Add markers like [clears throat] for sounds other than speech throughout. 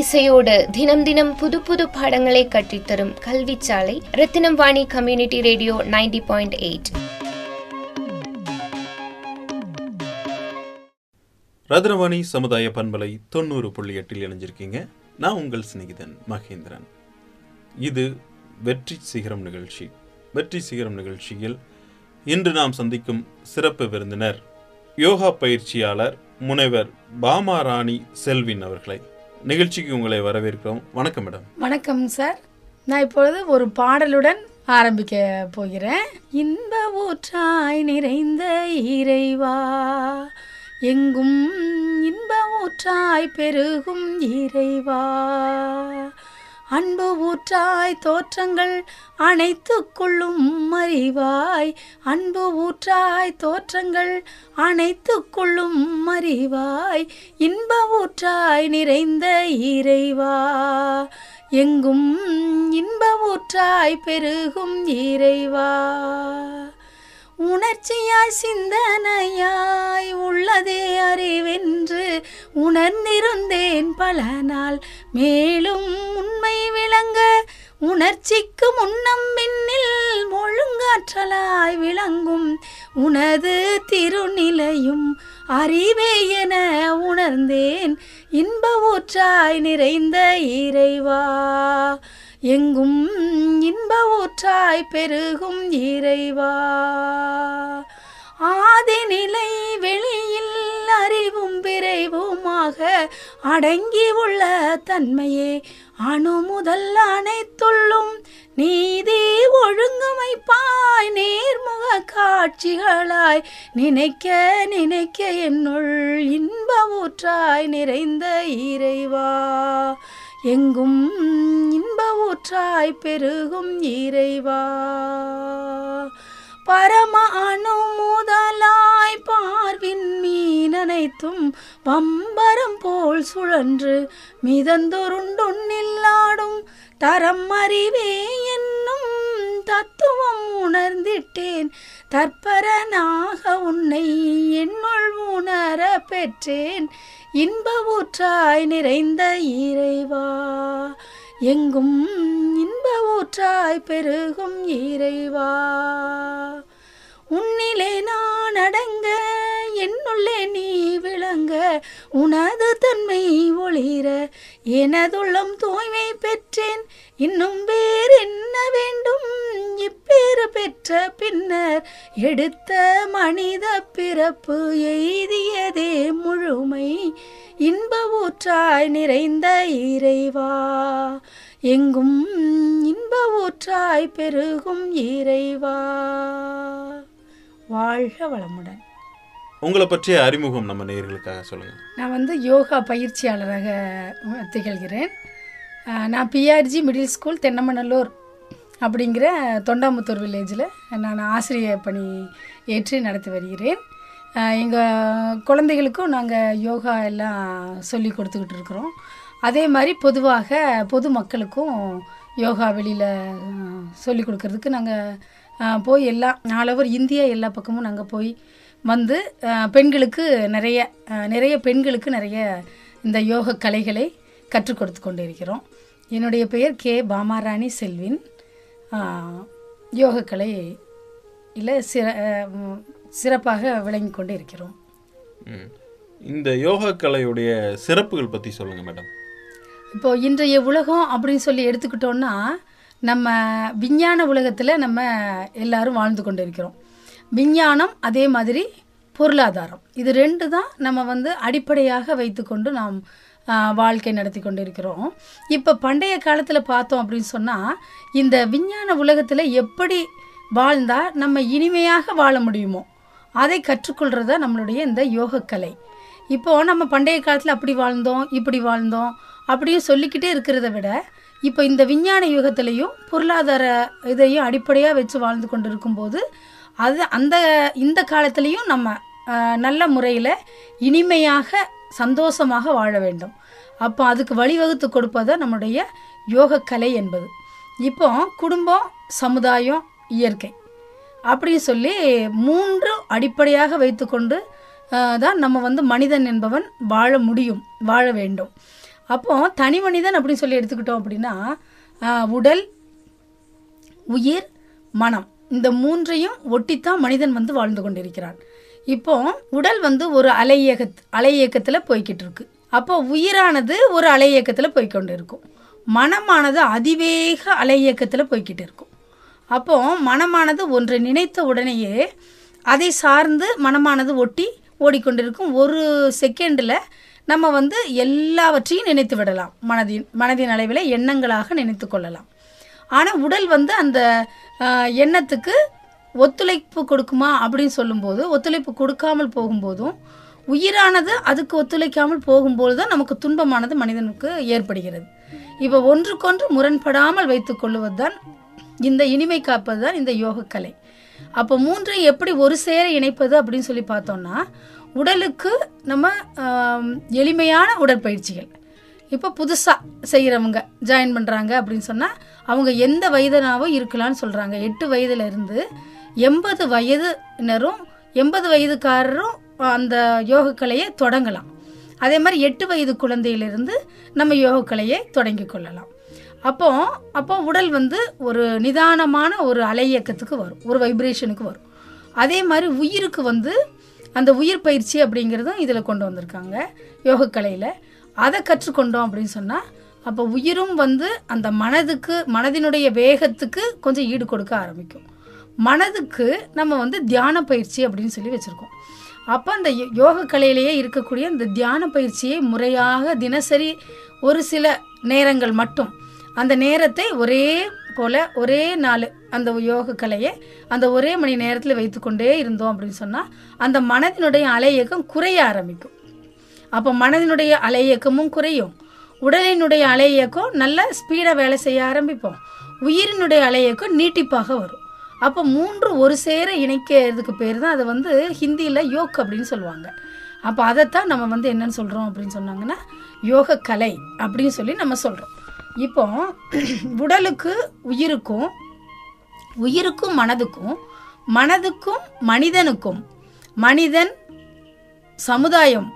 இசையோடு தினம் தினம் புது புது பாடங்களை கற்றித்தரும் சாலை Rathinam Vani community radio ninety point eight. Ratnavani சமுதாய பண்பலை தொண்ணூறு புள்ளி எட்டில் இணைஞ்சிருக்கீங்க. நான் உங்கள் சிநேகிதன் மகேந்திரன். இது வெற்றி சிகரம் நிகழ்ச்சி. வெற்றி சிகரம் நிகழ்ச்சியில் இன்று நாம் சந்திக்கும் சிறப்பு விருந்தினர் யோகா பயிற்சியாளர் முனைவர் பாமா ராணி செல்வின் அவர்களை நிகழ்ச்சிக்கு உங்களை வரவேற்கிறோம். வணக்கம் மேடம். வணக்கம் சார். நான் இப்பொழுது ஒரு பாடலுடன் ஆரம்பிக்க போகிறேன். இன்ப ஊற்றாய் நிறைந்த இறைவா எங்கும் இன்ப ஊற்றாய் பெருகும் இறைவா அன்பு ஊற்றாய் தோற்றங்கள் அனைத்துக்குள்ளும் அறிவாய். அன்பு ஊற்றாய் தோற்றங்கள் அனைத்துக்குள்ளும் அறிவாய். இன்ப ஊற்றாய் நிறைந்த இறைவா. எங்கும் இன்ப ஊற்றாய் பெருகும் இறைவா. உணர்ச்சியாய் சிந்தனையாய் உள்ளதே அறிவென்று உணர்ந்திருந்தேன் பல நாள். மேலும் உண்மை விளங்க உணர்ச்சிக்கு முன்னம் பின்னில் ஒழுங்காற்றலாய் விளங்கும் உனது திருநிலையும் அறிவே என உணர்ந்தேன். இன்ப ஊற்றாய் நிறைந்த இறைவா. எங்கும் இன்ப ஊற்றாய் பெருகும் இறைவா. ஆதிநிலை வெளியில் அறிவும் விரைவுமாக அடங்கி உள்ள தன்மையே அணு முதல் அனைத்துள்ளும் நீதி ஒழுங்கமைப்பாய் நேர்முக காட்சிகளாய் நினைக்க நினைக்க என்னுள் இன்ப ஊற்றாய் நிறைந்த இறைவா. எங்கும் இன்ப ஊற்றாய் பெருகும் இறைவா. பரம அணு முதலாய் பார்வின் மீன் அனைத்தும் பம்பரம் போல் சுழன்று மிதந்தொருண்டுண்ணில்லாடும் தரம் அறிவே என் தத்துவம் உணர்ந்திட்டேன். தற்பரனாக உன்னை என்னுள் உணர பெற்றேன். இன்ப ஊற்றாய் நிறைந்த இறைவா. எங்கும் இன்ப ஊற்றாய் பெருகும் இறைவா. உன்னிலே நான் அடங்க என்னுள்ளே நீ விளங்க உனது தன்மை ஒளிர எனதுள்ளம் தூய்மை பெற்றேன். இன்னும் வேறு என்ன வேண்டும்? இப்பேறு பெற்ற பின்னர் எடுத்த மனித பிறப்பு எய்தியதே முழுமை. இன்ப ஊற்றாய் நிறைந்த இறைவா எங்கும் இன்ப ஊற்றாய் பெருகும் இறைவா. வாழ்க வளமுடன். உங்களை பற்றிய அறிமுகம் நம்ம நேயர்களுக்காக சொல்லுங்க. நான் வந்து யோகா பயிற்சியாளராக திகழ்கிறேன். நான் பிஆர்ஜி மிடில் ஸ்கூல் தென்னமநல்லூர் அப்படிங்கிற தொண்டாமுத்தூர் வில்லேஜில் நான் ஆசிரியர் பணி ஏற்று நடத்தி வருகிறேன். எங்கள் குழந்தைகளுக்கும் நாங்கள் யோகா எல்லாம் சொல்லி கொடுத்துக்கிட்டு இருக்கிறோம். அதே மாதிரி பொதுவாக பொது மக்களுக்கும் யோகா வெளியில் சொல்லி கொடுக்கறதுக்கு நாங்கள் போய் எல்லா ஆல் ஓவர் இந்தியா எல்லா பக்கமும் நாங்கள் போய் வந்து பெண்களுக்கு நிறைய நிறைய பெண்களுக்கு நிறைய இந்த யோக கலைகளை கற்றுக் கொடுத்து கொண்டு இருக்கிறோம் என்னுடைய பெயர் கே பாமாராணி செல்வின். யோகக்கலை இல்லை சிற சிறப்பாக விளங்கி கொண்டு இருக்கிறோம். இந்த யோகா கலையுடைய சிறப்புகள் பற்றி சொல்லுங்க மேடம். இப்போ இன்றைய உலகம் அப்படின்னு சொல்லி எடுத்துக்கிட்டோம்னா நம்ம விஞ்ஞான உலகத்தில் நம்ம எல்லாரும் வாழ்ந்து கொண்டு இருக்கிறோம் விஞ்ஞானம் அதே மாதிரி பொருளாதாரம். இது ரெண்டு தான் நம்ம வந்து அடிப்படையாக வைத்துக்கொண்டு நாம் வாழ்க்கை நடத்தி கொண்டு இருக்கிறோம் இப்போ பண்டைய காலத்தில் பார்த்தோம் அப்படின்னு சொன்னால் இந்த விஞ்ஞான உலகத்தில் எப்படி வாழ்ந்தால் நம்ம இனிமையாக வாழ முடியுமோ அதை கற்றுக்கொள்கிறதா நம்மளுடைய இந்த யோகக்கலை. இப்போ நம்ம பண்டைய காலத்தில் அப்படி வாழ்ந்தோம் இப்படி வாழ்ந்தோம் அப்படியும் சொல்லிக்கிட்டே இருக்கிறத விட இப்போ இந்த விஞ்ஞான யுகத்திலையும் பொருளாதார இதையும் அடிப்படையாக வச்சு வாழ்ந்து கொண்டு இருக்கும்போது அது அந்த இந்த காலத்திலையும் நம்ம நல்ல முறையில் இனிமையாக சந்தோஷமாக வாழ வேண்டும். அப்போ அதுக்கு வழிவகுத்து கொடுப்பது நம்முடைய யோகக்கலை என்பது. இப்போ குடும்பம் சமுதாயம் இயற்கை. அப்படின்னு சொல்லி மூன்று அடிப்படையாக வைத்துக்கொண்டு தான் நம்ம வந்து மனிதன் என்பவன் வாழ முடியும் வாழ வேண்டும். அப்போ தனி மனிதன் அப்படின்னு சொல்லி எடுத்துக்கிட்டோம் அப்படின்னா உடல் உயிர் மனம். இந்த மூன்றையும் ஒட்டித்தான் மனிதன் வந்து வாழ்ந்து கொண்டிருக்கிறான். இப்போ உடல் வந்து ஒரு அலை இயக்க அலை இயக்கத்தில் போய்கிட்டு இருக்கு. அப்போ உயிரானது ஒரு அலை இயக்கத்தில் போய்க்கொண்டு இருக்கும் மனமானது அதிவேக அலை இயக்கத்தில் போய்கிட்டு இருக்கும். அப்போ மனமானது ஒன்றை நினைத்த உடனேயே அதை சார்ந்து மனமானது ஒட்டி ஓடிக்கொண்டிருக்கும். ஒரு செகண்டில் நம்ம வந்து எல்லாவற்றையும் நினைத்து விடலாம். மனதின் மனதின் அளவில் எண்ணங்களாக நினைத்து கொள்ளலாம். ஆனால் உடல் வந்து அந்த எண்ணத்துக்கு ஒத்துழைப்பு கொடுக்குமா அப்படின்னு சொல்லும்போது ஒத்துழைப்பு கொடுக்காமல் போகும்போதும் உயிரானது அதுக்கு ஒத்துழைக்காமல் போகும்போது தான் நமக்கு துன்பமானது மனிதனுக்கு ஏற்படுகிறது. இப்போ ஒன்றுக்கொன்று முரண்படாமல் வைத்து கொள்ளுவது தான் இந்த இனிமை காப்பது தான் இந்த யோகக்கலை. அப்போ மூன்றை எப்படி ஒரு சேர இணைப்பது அப்படின்னு சொல்லி பார்த்தோம்னா உடலுக்கு நம்ம எளிமையான உடற்பயிற்சிகள். இப்போ புதுசாக செய்கிறவங்க ஜாயின் பண்ணுறாங்க அப்படின்னு சொன்னால் அவங்க எந்த வயதுனாவும் இருக்கலாம்னு சொல்கிறாங்க எட்டு வயதுல இருந்து எண்பது வயதுனரும் எண்பது வயதுக்காரரும் அந்த யோகக்கலையை தொடங்கலாம். அதே மாதிரி எட்டு வயது குழந்தையிலிருந்து நம்ம யோகக்கலையை தொடங்கி கொள்ளலாம். அப்போ அப்போ உடல் வந்து ஒரு நிதானமான ஒரு அலை இயக்கத்துக்கு வரும். ஒரு வைப்ரேஷனுக்கு வரும். அதே மாதிரி உயிருக்கு வந்து அந்த உயிர் பயிற்சி அப்படிங்கிறதும் இதில் கொண்டு வந்திருக்காங்க யோகக்கலையில். அதை கற்றுக்கொண்டோம் அப்படின்னு சொன்னால் அப்போ உயிரும் வந்து அந்த மனதுக்கு மனதினுடைய வேகத்துக்கு கொஞ்சம் ஈடு கொடுக்க ஆரம்பிக்கும். மனதுக்கு நம்ம வந்து தியான பயிற்சி அப்படின்னு சொல்லி வச்சுருக்கோம். அப்போ அந்த யோ- யோக கலையிலேயே இருக்கக்கூடிய அந்த தியான பயிற்சியை முறையாக தினசரி ஒரு சில நேரங்கள் மட்டும் அந்த நேரத்தை ஒரே போல ஒரே நாள் அந்த யோக கலையை அந்த ஒரே மணி நேரத்தில் வைத்துக்கொண்டே இருந்தோம் அப்படின்னு சொன்னால் அந்த மனதினுடைய அலையக்கம் குறைய ஆரம்பிக்கும். அப்போ மனதினுடைய அலையக்கமும் குறையும். உடலினுடைய அலையக்கம் நல்ல ஸ்பீடாக வேலை செய்ய ஆரம்பிப்போம். உயிரினுடைய அலையக்கம் நீட்டிப்பாக வரும். அப்போ மூன்று ஒரு சேர இணைக்கிறதுக்கு பேர் தான் அது வந்து ஹிந்தியில் யோக் அப்படின்னு சொல்லுவாங்க. அப்போ அதைத்தான் நம்ம வந்து என்னன்னு சொல்கிறோம் அப்படின்னு சொன்னாங்கன்னா யோக கலை அப்படின்னு சொல்லி நம்ம சொல்கிறோம் இப்போ உடலுக்கு உயிருக்கும் உயிருக்கும் மனதுக்கும் மனதுக்கும் மனிதனுக்கும் மனிதன் சமுதாயம்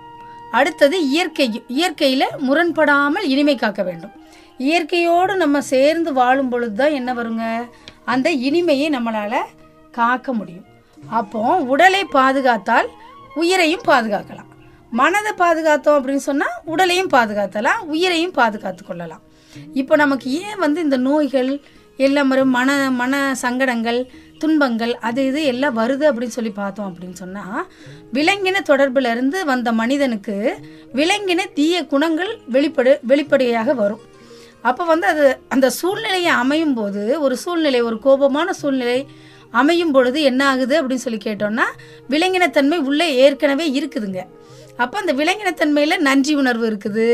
அடுத்தது இயற்கை இயற்கையில் முரண்படாமல் இனிமை காக்க வேண்டும். இயற்கையோடு நம்ம சேர்ந்து வாழும் பொழுது தான் என்ன வருங்க? அந்த இனிமையை நம்மளால் காக்க முடியும். அப்போ உடலை பாதுகாத்தால் உயிரையும் பாதுகாக்கலாம். மனதை பாதுகாத்தோம் அப்படின்னு சொன்னால் உடலையும் பாதுகாத்தலாம் உயிரையும் பாதுகாத்து கொள்ளலாம். இப்போ நமக்கு ஏன் வந்து இந்த நோய்கள் எல்லாம் வரும் மன மன சங்கடங்கள் துன்பங்கள் அது இது எல்லாம் வருது அப்படின்னு சொல்லி பார்த்தோம் அப்படின்னு சொன்னால் விலங்கின தொடர்புல இருந்து வந்த மனிதனுக்கு விலங்கின தீய குணங்கள் வெளிப்படு வெளிப்படையாக வரும். அப்போ வந்து அது அந்த சூழ்நிலையை அமையும் போது ஒரு சூழ்நிலை ஒரு கோபமான சூழ்நிலை அமையும் பொழுது என்ன ஆகுது அப்படின்னு சொல்லி கேட்டோம்னா விலங்கினத்தன்மை உள்ளே ஏற்கனவே இருக்குதுங்க. அப்போ அந்த விலங்கினத்தன்மையில் நன்றி உணர்வு இருக்குது.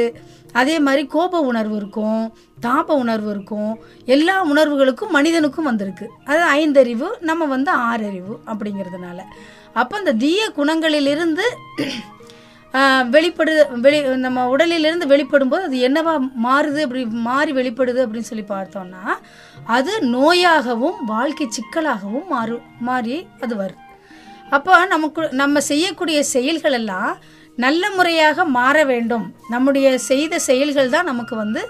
அதே மாதிரி கோப உணர்வு இருக்கும் தாப உணர்வு இருக்கும். எல்லா உணர்வுகளுக்கும் மனிதனுக்கும் வந்திருக்கு. அது ஐந்தறிவு நம்ம வந்து ஆறறிவு அப்படிங்கிறதுனால. அப்போ அந்த தீய குணங்களிலிருந்து வெளிப்படு வெளி நம்ம உடலிலிருந்து வெளிப்படும் போது அது என்னவா மாறுது அப்படி மாறி வெளிப்படுது அப்படின்னு சொல்லி பார்த்தோம்னா அது நோயாகவும் வாழ்க்கை சிக்கலாகவும் மாறு மாறி அது வருது. அப்போ நமக்கு நம்ம செய்யக்கூடிய செயல்கள் எல்லாம் நல்ல முறையாக மாற வேண்டும். நம்முடைய செய்த செயல்கள் தான் நமக்கு வந்து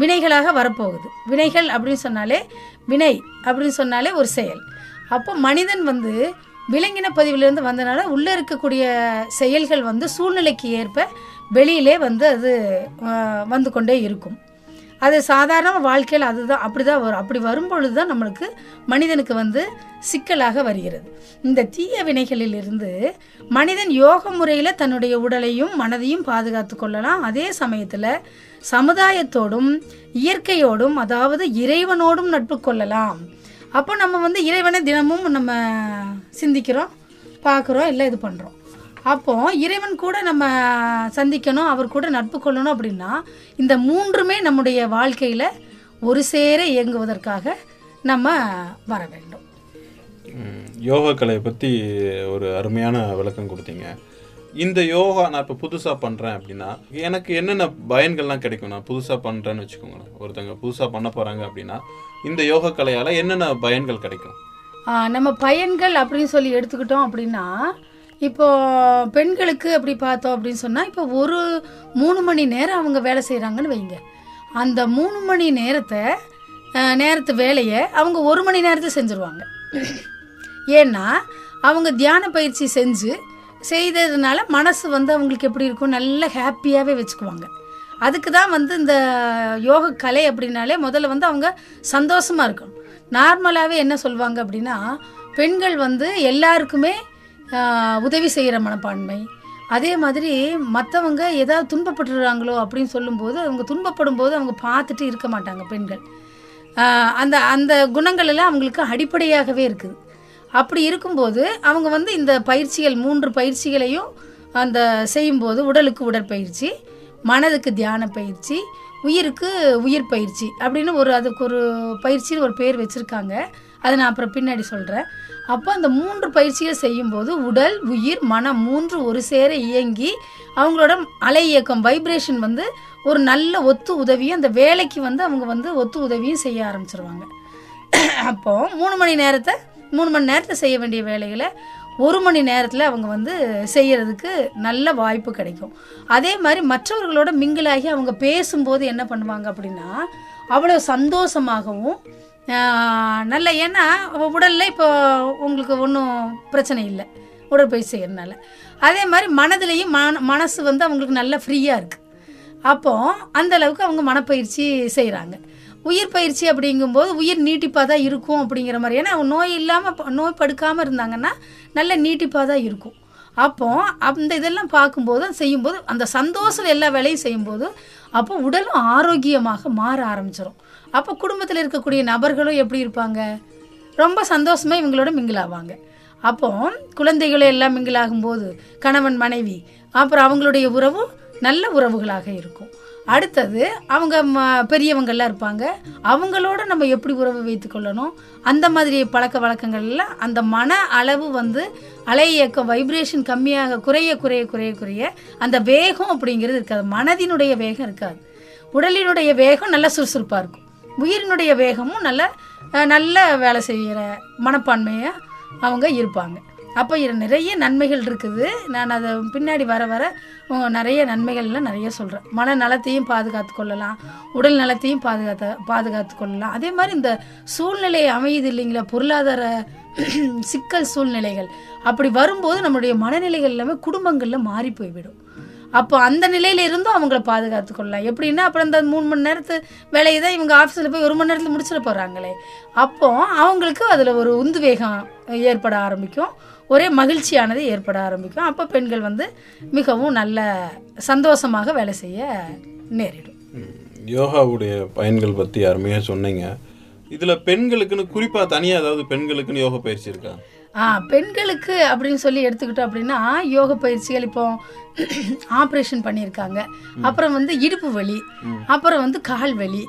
வினைகளாக வரப்போகுது. வினைகள் அப்படின்னு சொன்னாலே வினை அப்படின்னு சொன்னாலே ஒரு செயல். அப்போ மனிதன் வந்து விலங்கின பதிவிலிருந்து வந்தனால உள்ளே இருக்கக்கூடிய செயல்கள் வந்து சூழ்நிலைக்கு ஏற்ப வெளியிலே வந்து அது வந்து கொண்டே இருக்கும். அது சாதாரண வாழ்க்கையில் அதுதான் அப்படிதான் வரும். அப்படி வரும்பொழுது தான் நம்மளுக்கு மனிதனுக்கு வந்து சிக்கலாக வருகிறது. இந்த தீய வினைகளில் இருந்து மனிதன் யோக முறையில் தன்னுடைய உடலையும் மனதையும் பாதுகாத்து கொள்ளலாம். அதே சமயத்தில் சமுதாயத்தோடும் இயற்கையோடும் அதாவது இறைவனோடும் நட்பு கொள்ளலாம். அப்போ நம்ம வந்து இறைவனை தினமும் நம்ம சிந்திக்கிறோம் பார்க்குறோம் எல்லாம் இது பண்ணுறோம் அப்போ இறைவன் கூட நம்ம சந்திக்கணும் அவர் கூட நட்பு கொள்ளணும் அப்படின்னா இந்த மூன்றுமே நம்முடைய வாழ்க்கையில் ஒரு சேர இயங்குவதற்காக நம்ம வர வேண்டும். யோகா கலையை பற்றி ஒரு அருமையான விளக்கம் கொடுத்தீங்க. இந்த யோகா நான் இப்போ புதுசாக பண்ணுறேன் அப்படின்னா எனக்கு என்னென்ன பயன்கள்லாம் கிடைக்கும்? நான் புதுசாக பண்ணுறேன்னு வச்சுக்கோங்களேன். ஒருத்தங்க புதுசாக பண்ண போகிறாங்க அப்படின்னா இந்த யோகா கலையால் என்னென்ன பயன்கள் கிடைக்கும்? நம்ம பயன்கள் அப்படின்னு சொல்லி எடுத்துக்கிட்டோம் அப்படின்னா இப்போ பெண்களுக்கு அப்படி பார்த்தோம் அப்படின்னு சொன்னால் இப்போ ஒரு மூணு மணி நேரம் அவங்க வேலை செய்கிறாங்கன்னு வைங்க. அந்த மூணு மணி நேரத்தை நேரத்து வேலையை அவங்க ஒரு மணி நேரத்தை செஞ்சுருவாங்க. ஏன்னா அவங்க தியான பயிற்சி செஞ்சு செய்ததுனால மனசு வந்து அவங்களுக்கு எப்படி இருக்கும் நல்ல ஹாப்பியாகவே வச்சுக்குவாங்க. அதுக்கு தான் வந்து இந்த யோக கலை அப்படின்னாலே முதல்ல வந்து அவங்க சந்தோஷமாக இருக்கணும். நார்மலாகவே என்ன சொல்லுவாங்க அப்படின்னா பெண்கள் வந்து எல்லாருக்குமே உதவி செய்கிற மனப்பான்மை. அதே மாதிரி மற்றவங்க ஏதாவது துன்பப்பட்டுறாங்களோ அப்படின்னு சொல்லும்போது அவங்க துன்பப்படும் போது அவங்க பார்த்துட்டு இருக்க மாட்டாங்க பெண்கள். அந்த அந்த குணங்கள் எல்லாம் அவங்களுக்கு அடிப்படையாகவே இருக்குது. அப்படி இருக்கும்போது அவங்க வந்து இந்த பயிற்சிகள் மூன்று பயிற்சிகளையும் அந்த செய்யும்போது உடலுக்கு உடற்பயிற்சி மனதுக்கு தியான பயிற்சி உயிருக்கு உயிர் பயிற்சி அப்படின்னு ஒரு அதுக்கு ஒரு பயிற்சின்னு ஒரு பேர் வச்சுருக்காங்க. அதை நான் அப்புறம் பின்னாடி சொல்கிறேன் அப்போ அந்த மூன்று பயிற்சியை செய்யும்போது உடல் உயிர் மனம் மூன்று ஒரு சேர இயங்கி அவங்களோட அலை இயக்கம் வைப்ரேஷன் வந்து ஒரு நல்ல ஒத்து உதவியும் அந்த வேலைக்கு வந்து அவங்க வந்து ஒத்து உதவியும் செய்ய ஆரம்பிச்சிருவாங்க. அப்போ மூணு மணி நேரத்தை மூணு மணி நேரத்தை செய்ய வேண்டிய வேலைகளை ஒரு மணி நேரத்தில் அவங்க வந்து செய்கிறதுக்கு நல்ல வாய்ப்பு கிடைக்கும். அதே மாதிரி மற்றவர்களோட மிங்கிளாகி அவங்க பேசும்போது என்ன பண்ணுவாங்க அப்படின்னா அவ்வளோ சந்தோஷமாகவும் நல்ல ஏன்னா உடலில் இப்போ உங்களுக்கு ஒன்றும் பிரச்சனை இல்லை. உடற்பயிற்சி செய்யறதுனால. அதே மாதிரி மனதிலையும் மன மனசு வந்து அவங்களுக்கு நல்லா ஃப்ரீயாக இருக்குது அப்போ அந்தளவுக்கு அவங்க மனப்பயிற்சி செய்கிறாங்க உயிர் பயிற்சி அப்படிங்கும்போது உயிர் நீட்டிப்பாக தான் இருக்கும் அப்படிங்கிற மாதிரி. ஏன்னா நோய் இல்லாமல் நோய் படுக்காமல் இருந்தாங்கன்னா நல்ல நீட்டிப்பாக தான் இருக்கும். அப்போ அந்த இதெல்லாம் பார்க்கும்போது செய்யும்போது அந்த சந்தோஷம் எல்லா வேலையும் செய்யும்போது அப்போ உடலும் ஆரோக்கியமாக மாற ஆரம்பிச்சிடும் அப்போ குடும்பத்தில் இருக்கக்கூடிய நபர்களும் எப்படி இருப்பாங்க? ரொம்ப சந்தோஷமாக இவங்களோட மிங்கிலாவாங்க ஆவாங்க. அப்போ குழந்தைகளும் எல்லாம் மிங்கிள் ஆகும்போது கணவன் மனைவி அப்புறம் அவங்களுடைய உறவும் நல்ல உறவுகளாக இருக்கும். அடுத்தது அவங்க ம- இருப்பாங்க. அவங்களோட நம்ம எப்படி உறவு வைத்து கொள்ளணும்? அந்த மாதிரி பழக்க வழக்கங்கள் அந்த மன அளவு வந்து அலை இயக்கம் வைப்ரேஷன் கம்மியாக குறைய குறைய குறைய குறைய அந்த வேகம் அப்படிங்கிறது இருக்காது. மனதினுடைய வேகம் இருக்காது. உடலினுடைய வேகம் நல்ல சுறுசுறுப்பாக இருக்கும். உயிரினுடைய வேகமும் நல்ல நல்ல வேலை செய்கிற மனப்பான்மையாக அவங்க இருப்பாங்க. அப்போ இது நிறைய நன்மைகள் இருக்குது. நான் அதை பின்னாடி வர வர நிறைய நன்மைகள்லாம் நிறைய சொல்கிறேன் மன நலத்தையும் பாதுகாத்து கொள்ளலாம். உடல் நலத்தையும் பாதுகாத்த பாதுகாத்து கொள்ளலாம். அதே மாதிரி இந்த சூழ்நிலை அமையுது இல்லைங்களா? பொருளாதார [clears throat] சிக்கல் சூழ்நிலைகள். அப்படி வரும்போது நம்மளுடைய மனநிலைகள் எல்லாமே குடும்பங்களில் மாறி போய்விடும். அப்போ அந்த நிலையில இருந்தும் அவங்கள பாதுகாத்து கொள்ளலாம் எப்படின்னா அப்புறம் இந்த மூணு மணி நேரத்து வேலையை தான் இவங்க ஆஃபீஸில் போய் ஒரு மணி நேரத்தில் முடிச்சிட போகிறாங்களே அப்போ அவங்களுக்கு அதில் ஒரு உந்துவேகம் ஏற்பட ஆரம்பிக்கும். ஒரே மகிழ்ச்சியானது ஏற்பட ஆரம்பிக்கும். அப்போ பெண்கள் வந்து மிகவும் நல்ல சந்தோஷமாக வேலை செய்ய நேரிடும். யோகாவுடைய பயன்கள் பற்றி அருமையாக சொன்னீங்க. இதில் பெண்களுக்குன்னு குறிப்பாக தனியாக ஏதாவது பெண்களுக்குன்னு யோகா பயிற்சி இருக்கா? பெண்களுக்கு அப்படின்னு சொல்லி எடுத்துக்கிட்டோம் அப்படின்னா யோக பயிற்சிகள் இப்போ ஆப்ரேஷன் பண்ணியிருக்காங்க. அப்புறம் வந்து இடுப்பு வலி அப்புறம் வந்து கால் வலி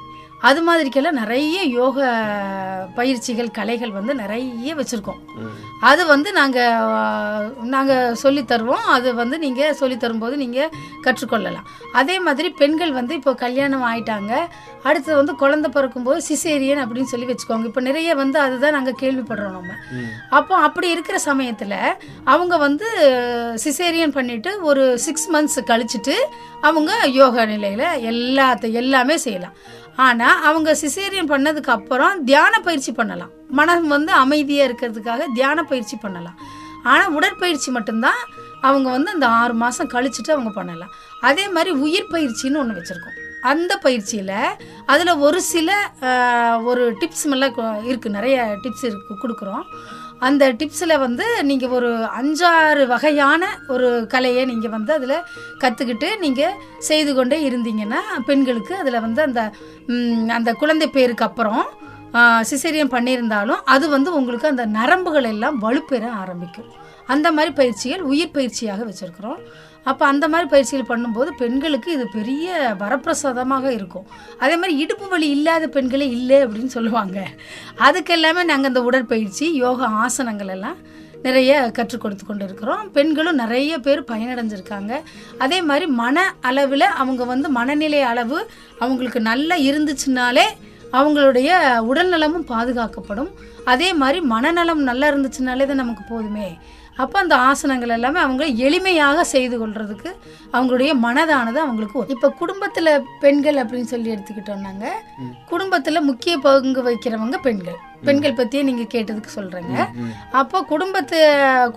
அது மாதிரிக்கெல்லாம் நிறைய யோக பயிற்சிகள் கலைகள் வந்து நிறைய வச்சுருக்கோம். அது வந்து நாங்கள் நாங்கள் சொல்லி தருவோம். அது வந்து நீங்கள் சொல்லி தரும்போது நீங்கள் கற்றுக்கொள்ளலாம். அதே மாதிரி பெண்கள் வந்து இப்போ கல்யாணம் ஆயிட்டாங்க. அடுத்து வந்து குழந்தை பிறக்கும்போது சிசேரியன் அப்படின்னு சொல்லி வச்சுக்கோங்க. இப்போ நிறைய வந்து அதுதான் நாங்கள் கேள்விப்படுறோம் நம்ம. அப்போ அப்படி இருக்கிற சமயத்தில் அவங்க வந்து சிசேரியன் பண்ணிட்டு ஒரு சிக்ஸ் மந்த்ஸ் கழிச்சிட்டு அவங்க யோகா நிலையில் எல்லாத்த எல்லாமே செய்யலாம். ஆனால் அவங்க சிசேரியன் பண்ணதுக்கு அப்புறம் தியான பயிற்சி பண்ணலாம். மனம் வந்து அமைதியாக இருக்கிறதுக்காக தியான பயிற்சி பண்ணலாம். ஆனால் உடற்பயிற்சி மட்டும்தான் அவங்க வந்து அந்த ஆறு மாதம் கழிச்சுட்டு அவங்க பண்ணலாம். அதே மாதிரி உயிர் பயிற்சின்னு ஒன்று வச்சுருக்கோம். அந்த பயிற்சியில் அதில் ஒரு சில ஒரு டிப்ஸ் எல்லாம் கு- நிறைய டிப்ஸ் இருக்கு கொடுக்குறோம். அந்த டிப்ஸில் வந்து நீங்கள் ஒரு அஞ்சாறு வகையான ஒரு கலையை நீங்கள் வந்து அதில் கற்றுக்கிட்டு நீங்கள் செய்து கொண்டே இருந்தீங்கன்னா பெண்களுக்கு அதில் வந்து அந்த அந்த குழந்தை பேருக்கு அப்புறம் சிசேரியன் பண்ணியிருந்தாலும் அது வந்து உங்களுக்கு அந்த நரம்புகள் எல்லாம் வலுப்பெற ஆரம்பிக்கும். அந்த மாதிரி பயிற்சிகள் உயிர் பயிற்சியாக வச்சுருக்குறோம். அப்போ அந்த மாதிரி பயிற்சிகள் பண்ணும்போது பெண்களுக்கு இது பெரிய வரப்பிரசாதமாக இருக்கும். அதே மாதிரி இடுப்பு வலி இல்லாத பெண்களே இல்லை அப்படின்னு சொல்லுவாங்க. அதுக்கெல்லாமே நாங்கள் இந்த உடற்பயிற்சி யோகா ஆசனங்கள் எல்லாம் நிறைய கற்றுக் கொடுத்து கொண்டு இருக்கிறோம் பெண்களும் நிறைய பேர் பயனடைஞ்சிருக்காங்க. அதே மாதிரி மன அளவில் அவங்க வந்து மனநிலை அளவு அவங்களுக்கு நல்லா இருந்துச்சுனாலே அவங்களுடைய உடல் நலமும் பாதுகாக்கப்படும். அதே மாதிரி மனநலம் நல்லா இருந்துச்சுனாலே தான் நமக்கு போதுமே. அப்போ அந்த ஆசனங்கள் எல்லாமே அவங்க எளிமையாக செய்து கொள்றதுக்கு அவங்களுடைய மனதானது அவங்களுக்கு. இப்போ குடும்பத்தில் பெண்கள் அப்படின்னு சொல்லி எடுத்துக்கிட்டோம்னாங்க. குடும்பத்தில் முக்கிய பங்கு வகிக்கிறவங்க பெண்கள். பெண்கள் பற்றியே நீங்கள் கேட்டதுக்கு சொல்கிறேங்க. அப்போ குடும்பத்து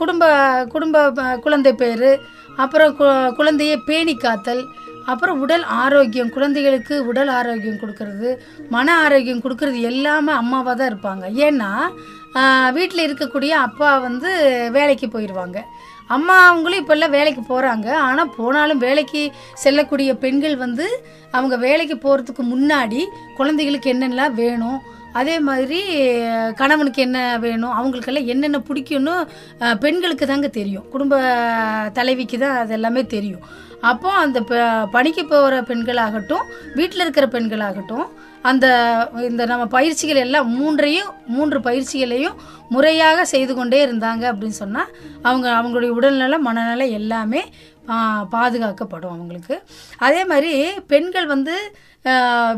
குடும்ப குடும்ப குழந்தை பேர் அப்புறம் குழந்தையை பேணி காத்தல் அப்புறம் உடல் ஆரோக்கியம் குழந்தைகளுக்கு உடல் ஆரோக்கியம் கொடுக்கறது மன ஆரோக்கியம் கொடுக்கறது எல்லாமே அம்மாவாக தான் இருப்பாங்க. ஏன்னா வீட்டில் இருக்கக்கூடிய அப்பா வந்து வேலைக்கு போயிடுவாங்க அம்மா அவங்களும் இப்போல்லாம் வேலைக்கு போகிறாங்க ஆனால் போனாலும் வேலைக்கு செல்லக்கூடிய பெண்கள் வந்து அவங்க வேலைக்கு போகிறதுக்கு முன்னாடி குழந்தைகளுக்கு என்னென்னலாம் வேணும் அதே மாதிரி கணவனுக்கு என்ன வேணும் அவங்களுக்கெல்லாம் என்னென்ன பிடிக்கும்னு பெண்களுக்கு தாங்க தெரியும். குடும்ப தலைவிக்கு தான் அது எல்லாமே தெரியும். அப்போ அந்த ப- பணிக்கு போகிற பெண்களாகட்டும் வீட்டில் இருக்கிற பெண்களாகட்டும் அந்த இந்த நம்ம பயிற்சிகள் எல்லாம் மூன்றையும் மூன்று பயிற்சிகளையும் முறையாக செய்து கொண்டே இருந்தாங்க அப்படின்னு சொன்னால் அவங்க அவங்களுடைய உடல்நலம் மனநலம் எல்லாமே பாதுகாக்கப்படும் அவங்களுக்கு. அதே மாதிரி பெண்கள் வந்து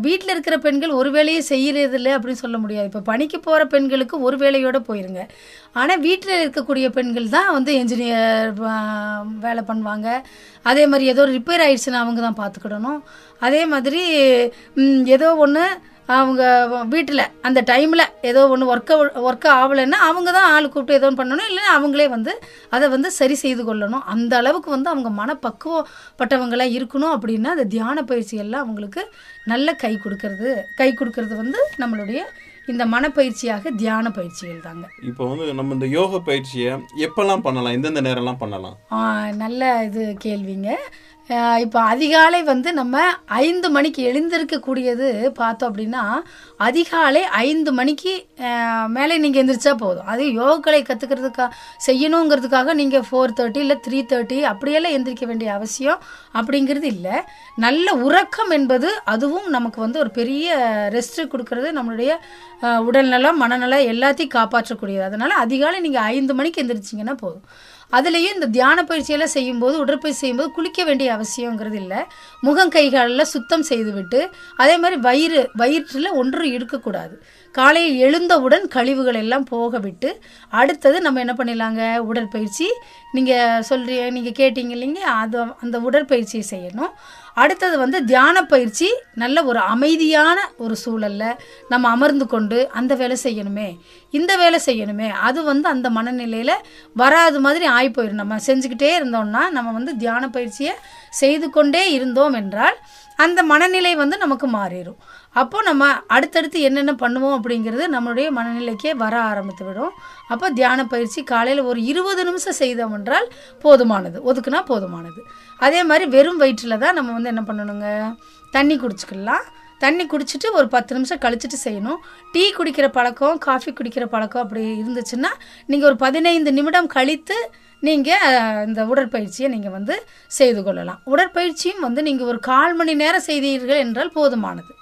வீட்டில் இருக்கிற பெண்கள் ஒரு வேலையை செய்கிறதில்ல அப்படின்னு சொல்ல முடியாது. இப்போ பணிக்கு போகிற பெண்களுக்கு ஒரு வேலையோடு போயிருங்க. ஆனால் வீட்டில் இருக்கக்கூடிய பெண்கள் தான் வந்து என்ஜினியர் வேலை பண்ணுவாங்க. அதே மாதிரி ஏதோ ரிப்பேர் ஆயிடுச்சுன்னா அவங்க தான் பார்த்துக்கிடணும் அதே மாதிரி ஏதோ ஒன்று அவங்க வீட்டில் அந்த டைமில் ஏதோ ஒன்று ஒர்க்க ஒர்க் ஆகலைன்னா அவங்க தான் ஆள் கூப்பிட்டு ஏதோ ஒன்று பண்ணணும். இல்லைன்னா அவங்களே வந்து அதை வந்து சரி செய்து கொள்ளணும். அந்த அளவுக்கு வந்து அவங்க மனப்பக்குவப்பட்டவங்களாக இருக்கணும் அப்படின்னா அந்த தியான பயிற்சியெல்லாம் அவங்களுக்கு நல்ல கை கொடுக்கறது. கை கொடுக்கறது வந்து நம்மளுடைய இந்த மனப்பயிற்சியாக தியான பயிற்சிகள் தாங்க. இப்போ வந்து நம்ம இந்த யோக பயிற்சியை எப்பெல்லாம் பண்ணலாம்? எந்தெந்த நேரம்லாம் பண்ணலாம்? நல்ல இது கேள்விங்க. இப்போ அதிகாலை வந்து நம்ம ஐந்து மணிக்கு எழுந்திருக்கக்கூடியது பார்த்தோம் அப்படின்னா அதிகாலை ஐந்து மணிக்கு மேலே நீங்கள் எழுந்திரிச்சா போதும். அது யோகக்கலை கற்றுக்கிறதுக்கா செய்யணுங்கிறதுக்காக நீங்கள் ஃபோர் தேர்ட்டி இல்லை த்ரீ தேர்ட்டி அப்படியெல்லாம் எந்திரிக்க வேண்டிய அவசியம் அப்படிங்கிறது இல்லை. நல்ல உறக்கம் என்பது அதுவும் நமக்கு வந்து ஒரு பெரிய ரெஸ்ட் கொடுக்கறது. நம்மளுடைய உடல்நலம் மனநலம் எல்லாத்தையும் காப்பாற்றக்கூடியது. அதனால் அதிகாலை நீங்கள் ஐந்து மணிக்கு எந்திரிச்சிங்கன்னா போதும். அதுலேயும் இந்த தியான பயிற்சியெல்லாம் செய்யும்போது உடற்பயிற்சி செய்யும்போது குளிக்க வேண்டிய அவசியங்கிறது இல்லை. முகம் கைகளில் சுத்தம் செய்துவிட்டு அதே மாதிரி வயிறு வயிற்றில் ஒன்றும் இருக்கக்கூடாது காலையில் எழுந்தவுடன் கழிவுகள் எல்லாம் போக விட்டு அடுத்தது நம்ம என்ன பண்ணிடலாங்க? உடற்பயிற்சி. நீங்கள் சொல்றீ நீங்கள் கேட்டீங்க இல்லைங்க அது அந்த உடற்பயிற்சியை செய்யணும். அடுத்தது வந்து தியான பயிற்சி. நல்ல ஒரு அமைதியான ஒரு சூழல்ல நம்ம அமர்ந்து கொண்டு அந்த வேலை செய்யணுமே. இந்த வேலை செய்யணுமே. அது வந்து அந்த மனநிலையில் வராது மாதிரி ஆகி போயிடும் நம்ம செஞ்சுக்கிட்டே இருந்தோம்னா நம்ம வந்து தியான பயிற்சியை செய்து கொண்டே இருந்தோம் என்றால் அந்த மனநிலை வந்து நமக்கு மாறிடும் அப்போ நம்ம அடுத்தடுத்து என்னென்ன பண்ணுவோம் அப்படிங்கிறது நம்மளுடைய மனநிலைக்கே வர ஆரம்பித்து விடும் அப்போ தியான பயிற்சி காலையில் ஒரு இருபது நிமிஷம் செய்தோம் என்றால் போதுமானது. ஒதுக்குனா போதுமானது. அதே மாதிரி வெறும் வயிற்றில் தான் நம்ம வந்து என்ன பண்ணணுங்க? தண்ணி குடிச்சுக்கலாம். தண்ணி குடிச்சிட்டு ஒரு பத்து நிமிஷம் கழிச்சிட்டு செய்யணும். டீ குடிக்கிற பழக்கம் காஃபி குடிக்கிற பழக்கம் அப்படி இருந்துச்சுன்னா நீங்கள் ஒரு பதினைந்து நிமிடம் கழித்து நீங்கள் இந்த உடற்பயிற்சியை நீங்கள் வந்து செய்து கொள்ளலாம். உடற்பயிற்சியும் வந்து நீங்கள் ஒரு கால் மணி நேரம் செய்தீர்கள் என்றால் போதுமானது.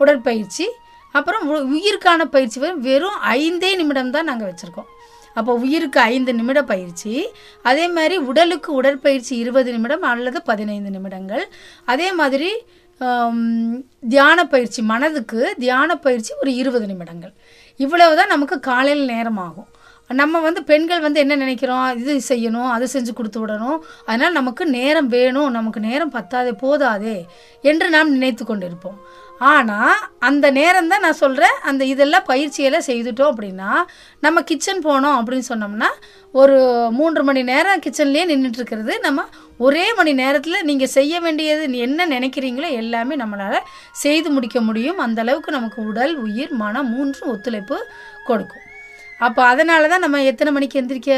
உடற்பயிற்சி அப்புறம் உ- உயிருக்கான பயிற்சி வெறும் வெறும் ஐந்தே நிமிடம் தான் நாங்கள் வச்சுருக்கோம். அப்போ உயிருக்கு ஐந்து நிமிட பயிற்சி அதே மாதிரி உடலுக்கு உடற்பயிற்சி இருபது நிமிடம் அல்லது பதினைந்து நிமிடங்கள். அதே மாதிரி தியான பயிற்சி மனதுக்கு தியான பயிற்சி ஒரு இருபது நிமிடங்கள். இவ்வளவு தான் நமக்கு காலையில் நேரம் ஆகும் நம்ம வந்து பெண்கள் வந்து என்ன நினைக்கிறோம்? இது செய்யணும் அது செஞ்சு கொடுத்து விடணும். அதனால் நமக்கு நேரம் வேணும் நமக்கு நேரம் பத்தாதே போதாதே என்று நாம் நினைத்து கொண்டிருப்போம். ஆனால் அந்த நேரம் தான் நான் சொல்கிறேன் அந்த இதெல்லாம் பயிற்சியெல்லாம் செய்துட்டோம் அப்படின்னா நம்ம கிச்சன் போனோம் அப்படின்னு சொன்னோம்னா ஒரு மூன்று மணி நேரம் கிச்சன்லேயே நின்றுட்டு இருக்கிறது நம்ம ஒரே மணி நேரத்தில் நீங்கள் செய்ய வேண்டியது என்ன நினைக்கிறீங்களோ எல்லாமே நம்மளால் செய்து முடிக்க முடியும். அந்தளவுக்கு நமக்கு உடல் உயிர் மனம் மூன்றும் ஒத்துழைப்பு கொடுக்கும். அப்போ அதனால தான் நம்ம எத்தனை மணிக்கு எந்திரிக்க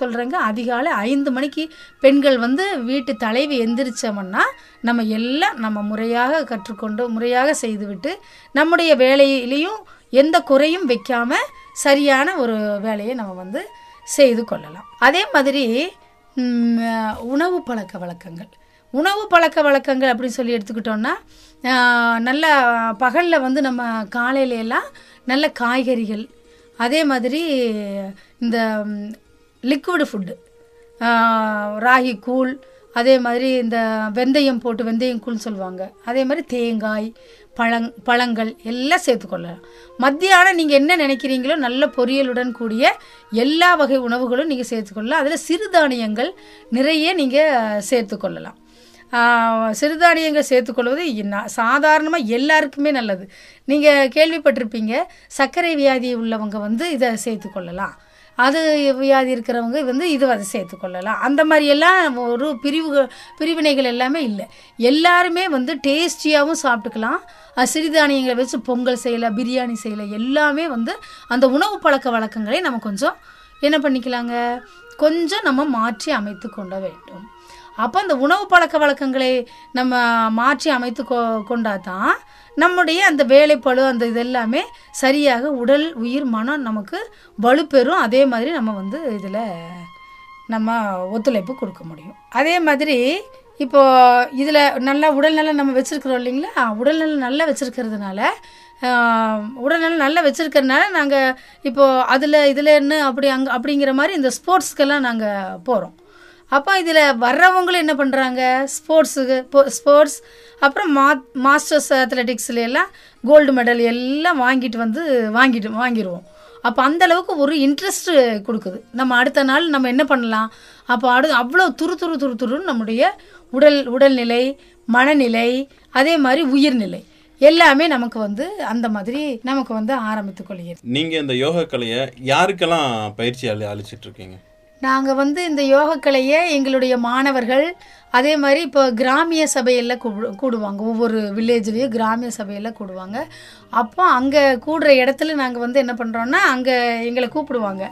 சொல்கிறாங்க அதிகாலை ஐந்து மணிக்கு பெண்கள் வந்து வீட்டு தலைவி எந்திரிச்சோம்னா நம்ம எல்லாம் நம்ம முறையாக கற்றுக்கொண்டு முறையாக செய்துவிட்டு நம்முடைய வேலையிலையும் எந்த குறையும் வைக்காமல் சரியான ஒரு வேலையை நம்ம வந்து செய்து கொள்ளலாம். அதே மாதிரி உணவு பழக்க வழக்கங்கள். உணவு பழக்க வழக்கங்கள் அப்படின்னு சொல்லி எடுத்துக்கிட்டோம்னா நல்ல பகலில் வந்து நம்ம காலையில எல்லாம் நல்ல காய்கறிகள் அதே மாதிரி இந்த லிக்விடு ஃபுட்டு ராகி கூழ் அதே மாதிரி இந்த வெந்தயம் போட்டு வெந்தயம் கூழ் சொல்லுவாங்க. அதே மாதிரி தேங்காய் பழங் பழங்கள் எல்லாம் சேர்த்துக்கொள்ளலாம் மத்தியானம் நீங்கள் என்ன நினைக்கிறீங்களோ நல்ல பொரியலுடன் கூடிய எல்லா வகை உணவுகளும் நீங்கள் சேர்த்துக்கொள்ளலாம் அதில் சிறுதானியங்கள் நிறைய நீங்கள் சேர்த்துக்கொள்ளலாம் சிறுதானியங்கள் சேர்த்துக்கொள்வது சாதாரணமாக எல்லாருக்குமே நல்லது. நீங்கள் கேள்விப்பட்டிருப்பீங்க சர்க்கரை வியாதி உள்ளவங்க வந்து இதை சேர்த்துக்கொள்ளலாம். அது வியாதி இருக்கிறவங்க வந்து இது அதை சேர்த்துக்கொள்ளலாம். அந்த மாதிரியெல்லாம் ஒரு பிரிவு பிரிவினைகள் எல்லாமே இல்லை. எல்லாருமே வந்து டேஸ்டியாகவும் சாப்பிட்டுக்கலாம். சிறுதானியங்களை வச்சு பொங்கல் செய்யலை பிரியாணி செய்யலை எல்லாமே வந்து அந்த உணவு பழக்க வழக்கங்களை நம்ம கொஞ்சம் என்ன பண்ணிக்கலாங்க? கொஞ்சம் நம்ம மாற்றி அமைத்து கொள்ள வேண்டும். அப்போ அந்த உணவு பழக்க வழக்கங்களை நம்ம மாற்றி அமைத்து கொ கொண்டாதான் நம்முடைய அந்த வேலைப்பழு அந்த இதெல்லாமே சரியாக உடல் உயிர் மனம் நமக்கு வலுப்பெறும் அதே மாதிரி நம்ம வந்து இதில் நம்ம ஒத்துழைப்பு கொடுக்க முடியும். அதே மாதிரி இப்போது இதில் நல்லா உடல்நலம் நம்ம வச்சுருக்குறோம் இல்லைங்களா? உடல்நலம் நல்லா வச்சுருக்கிறதுனால உடல்நலம் நல்லா வச்சுருக்கறனால நாங்கள் இப்போது அதில் இதில் என்ன அப்படி அங்கே அப்படிங்கிற மாதிரி இந்த ஸ்போர்ட்ஸ்க்கெல்லாம் நாங்கள் போகிறோம் அப்போ இதில் வர்றவங்களும் என்ன பண்ணுறாங்க ஸ்போர்ட்ஸுக்கு ஸ்போர்ட்ஸ் அப்புறம் மா மாஸ்டர்ஸ் அத்லெட்டிக்ஸ்ல எல்லாம் கோல்டு மெடல் எல்லாம் வாங்கிட்டு வந்து வாங்கிட்டு வாங்கிடுவோம் அப்போ அந்த அளவுக்கு ஒரு இன்ட்ரெஸ்ட் கொடுக்குது. நம்ம அடுத்த நாள் நம்ம என்ன பண்ணலாம்? அப்போ அடு அவ்வளோ துரு துரு துரு துருன்னு நம்முடைய உடல் உடல்நிலை மனநிலை அதே மாதிரி உயிர்நிலை எல்லாமே நமக்கு வந்து அந்த மாதிரி நமக்கு வந்து ஆரம்பித்துக் கொள்கிறது. நீங்க இந்த யோகா கலையை யாருக்கெல்லாம் பயிற்சி அளி அளிச்சிட்டு இருக்கீங்க? நாங்கள் வந்து இந்த யோகக்கலையை எங்களுடைய மாணவர்கள் அதே மாதிரி இப்போ கிராமிய சபையில் கூடுவாங்க. ஒவ்வொரு வில்லேஜ்லேயும் கிராமிய சபையில் கூடுவாங்க. அப்போ அங்கே கூடுற இடத்துல நாங்கள் வந்து என்ன பண்ணுறோன்னா அங்கே எங்களை கூப்பிடுவாங்க.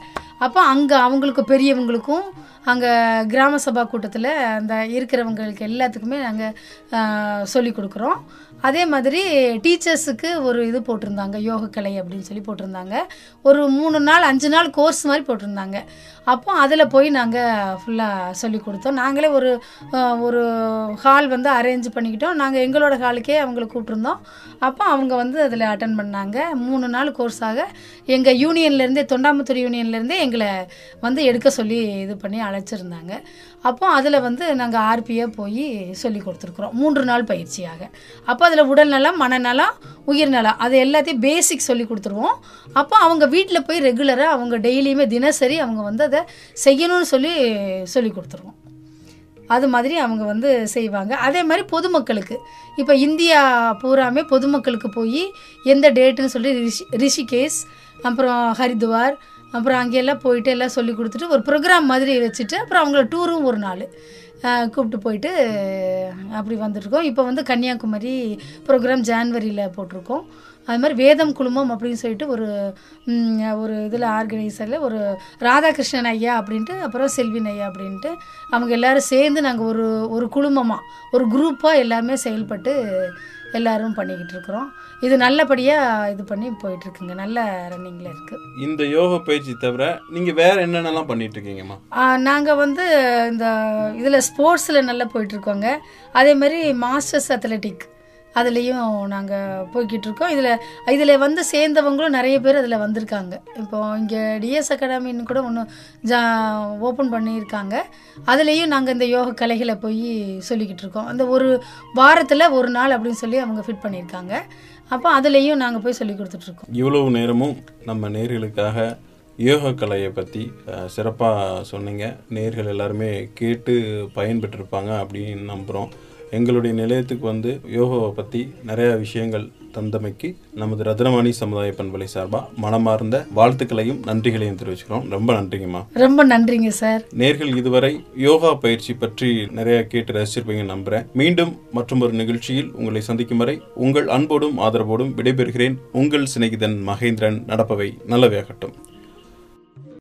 அப்போ அங்கே அவங்களுக்கு பெரியவங்களுக்கும் அங்கே கிராம சபா கூட்டத்தில் அந்த இருக்கிறவங்களுக்கு எல்லாத்துக்குமே நாங்கள் சொல்லி கொடுக்குறோம். அதே மாதிரி டீச்சர்ஸுக்கு ஒரு இது போட்டிருந்தாங்க யோகக்கலை அப்படின்னு சொல்லி போட்டிருந்தாங்க. ஒரு மூணு நாள் அஞ்சு நாள் கோர்ஸ் மாதிரி போட்டிருந்தாங்க. அப்போ அதில் போய் நாங்கள் ஃபுல்லாக சொல்லி கொடுத்தோம். நாங்களே ஒரு ஒரு ஹால் வந்து அரேஞ்ச் பண்ணிக்கிட்டோம். நாங்கள் எங்களோட ஹாலுக்கே அவங்கள கூப்பிட்ருந்தோம் அப்போ அவங்க வந்து அதில் அட்டன் பண்ணாங்க. மூணு நாள் கோர்ஸாக எங்கள் யூனியன்லேருந்தே தொண்டாமுத்தூர் யூனியன்லேருந்தே எங்களை வந்து எடுக்க சொல்லி இது பண்ணி அழைச்சிருந்தாங்க. அப்போ அதில் வந்து நாங்கள் ஆர்பியாக போய் சொல்லி கொடுத்துருக்குறோம். மூன்று நாள் பயிற்சியாக. அப்போ அதில் உடல்நலம் மனநலம் உயிர்நலம் அது எல்லாத்தையும் பேசிக் சொல்லி கொடுத்துருவோம். அப்போ அவங்க வீட்டில் போய் ரெகுலராக அவங்க டெய்லியுமே தினசரி அவங்க வந்து அதை செய்யணும்னு சொல்லி சொல்லி கொடுத்துருவோம். அது மாதிரி அவங்க வந்து செய்வாங்க. அதே மாதிரி பொதுமக்களுக்கு. இப்போ இந்தியா பூராமே பொதுமக்களுக்கு போய் எந்த டேட்டுன்னு சொல்லி ரிஷி ரிஷிகேஷ் அப்புறம் ஹரித்வார் அப்புறம் அங்கெல்லாம் போயிட்டு எல்லாம் சொல்லி கொடுத்துட்டு ஒரு ப்ரோக்ராம் மாதிரி வச்சுட்டு அப்புறம் அவங்கள டூரும் ஒரு நாள். கூப்பிட்டு போயிட்டு அப்படி வந்துட்டுருக்கோம். இப்போ வந்து கன்னியாகுமரி ப்ரோக்ராம் ஜான்வரியில் போட்டிருக்கோம். அது மாதிரி வேதம் குழுமம் அப்படின்னு சொல்லிட்டு ஒரு ஒரு இதில் ஆர்கனைசரில் ஒரு ராதாகிருஷ்ணன் ஐயா அப்படின்ட்டு அப்புறம் செல்வின் ஐயா அப்படின்ட்டு அவங்க எல்லாரும் சேர்ந்து நாங்கள் ஒரு ஒரு குழுமமாக ஒரு குரூப்பாக எல்லாருமே செயல்பட்டு எல்லாரும் பண்ணிக்கிட்டு இருக்கிறோம். இது நல்லபடியாக இது பண்ணி போயிட்டுருக்குங்க. நல்ல ரன்னிங்கில் இருக்குது இந்த யோகா பயிற்சி தவிர நீங்க வேற என்னென்னலாம் பண்ணிட்டு இருக்கீங்கம்மா நாங்கள் வந்து இந்த இதில் ஸ்போர்ட்ஸில் நல்லா போயிட்டுருக்கோங்க. அதே மாதிரி மாஸ்டர்ஸ் அத்லெட்டிக் அதுலேயும் நாங்கள் போய்கிட்டு இருக்கோம் இதில் இதில் வந்து சேர்ந்தவங்களும் நிறைய பேர் அதில் வந்திருக்காங்க. இப்போ இங்கே டிஎஸ் அகாடமின்னு கூட ஒன்று ஜா ஓப்பன் பண்ணியிருக்காங்க. அதுலேயும் நாங்கள் இந்த யோக கலைகளை போய் சொல்லிக்கிட்டு இருக்கோம் அந்த ஒரு வாரத்தில் ஒரு நாள் அப்படின்னு சொல்லி அவங்க ஃபிட் பண்ணியிருக்காங்க. அப்போ அதுலேயும் நாங்கள் போய் சொல்லி கொடுத்துட்ருக்கோம் இவ்வளவு நேரமும் நம்ம நேர்களுக்காக யோக கலையை பற்றி சிறப்பாக சொன்னீங்க. நேர்கள் எல்லாருமே கேட்டு பயன்பெற்றிருப்பாங்க அப்படின்னு நம்புகிறோம் எங்களுடைய நிலையத்துக்கு வந்து யோகாவை பற்றி நிறைய விஷயங்கள் தந்தமைக்கு நமது ரத்னவாணி சமுதாய பண்பலை சார்பாக மனமார்ந்த வாழ்த்துக்களையும் நன்றிகளையும் தெரிவிச்சுக்கிறோம். ரொம்ப நன்றிங்கம்மா. ரொம்ப நன்றிங்க சார். நேர்கள் இதுவரை யோகா பயிற்சி பற்றி நிறைய கேட்டு ரசிச்சிருப்பீங்க நம்புறேன். மீண்டும் மற்றும் ஒரு நிகழ்ச்சியில் உங்களை சந்திக்கும் வரை உங்கள் அன்போடும் ஆதரவோடும் விடைபெறுகிறேன். உங்கள் சிநேகிதன் மகேந்திரன் நடப்பவை நல்லவையாகட்டும்.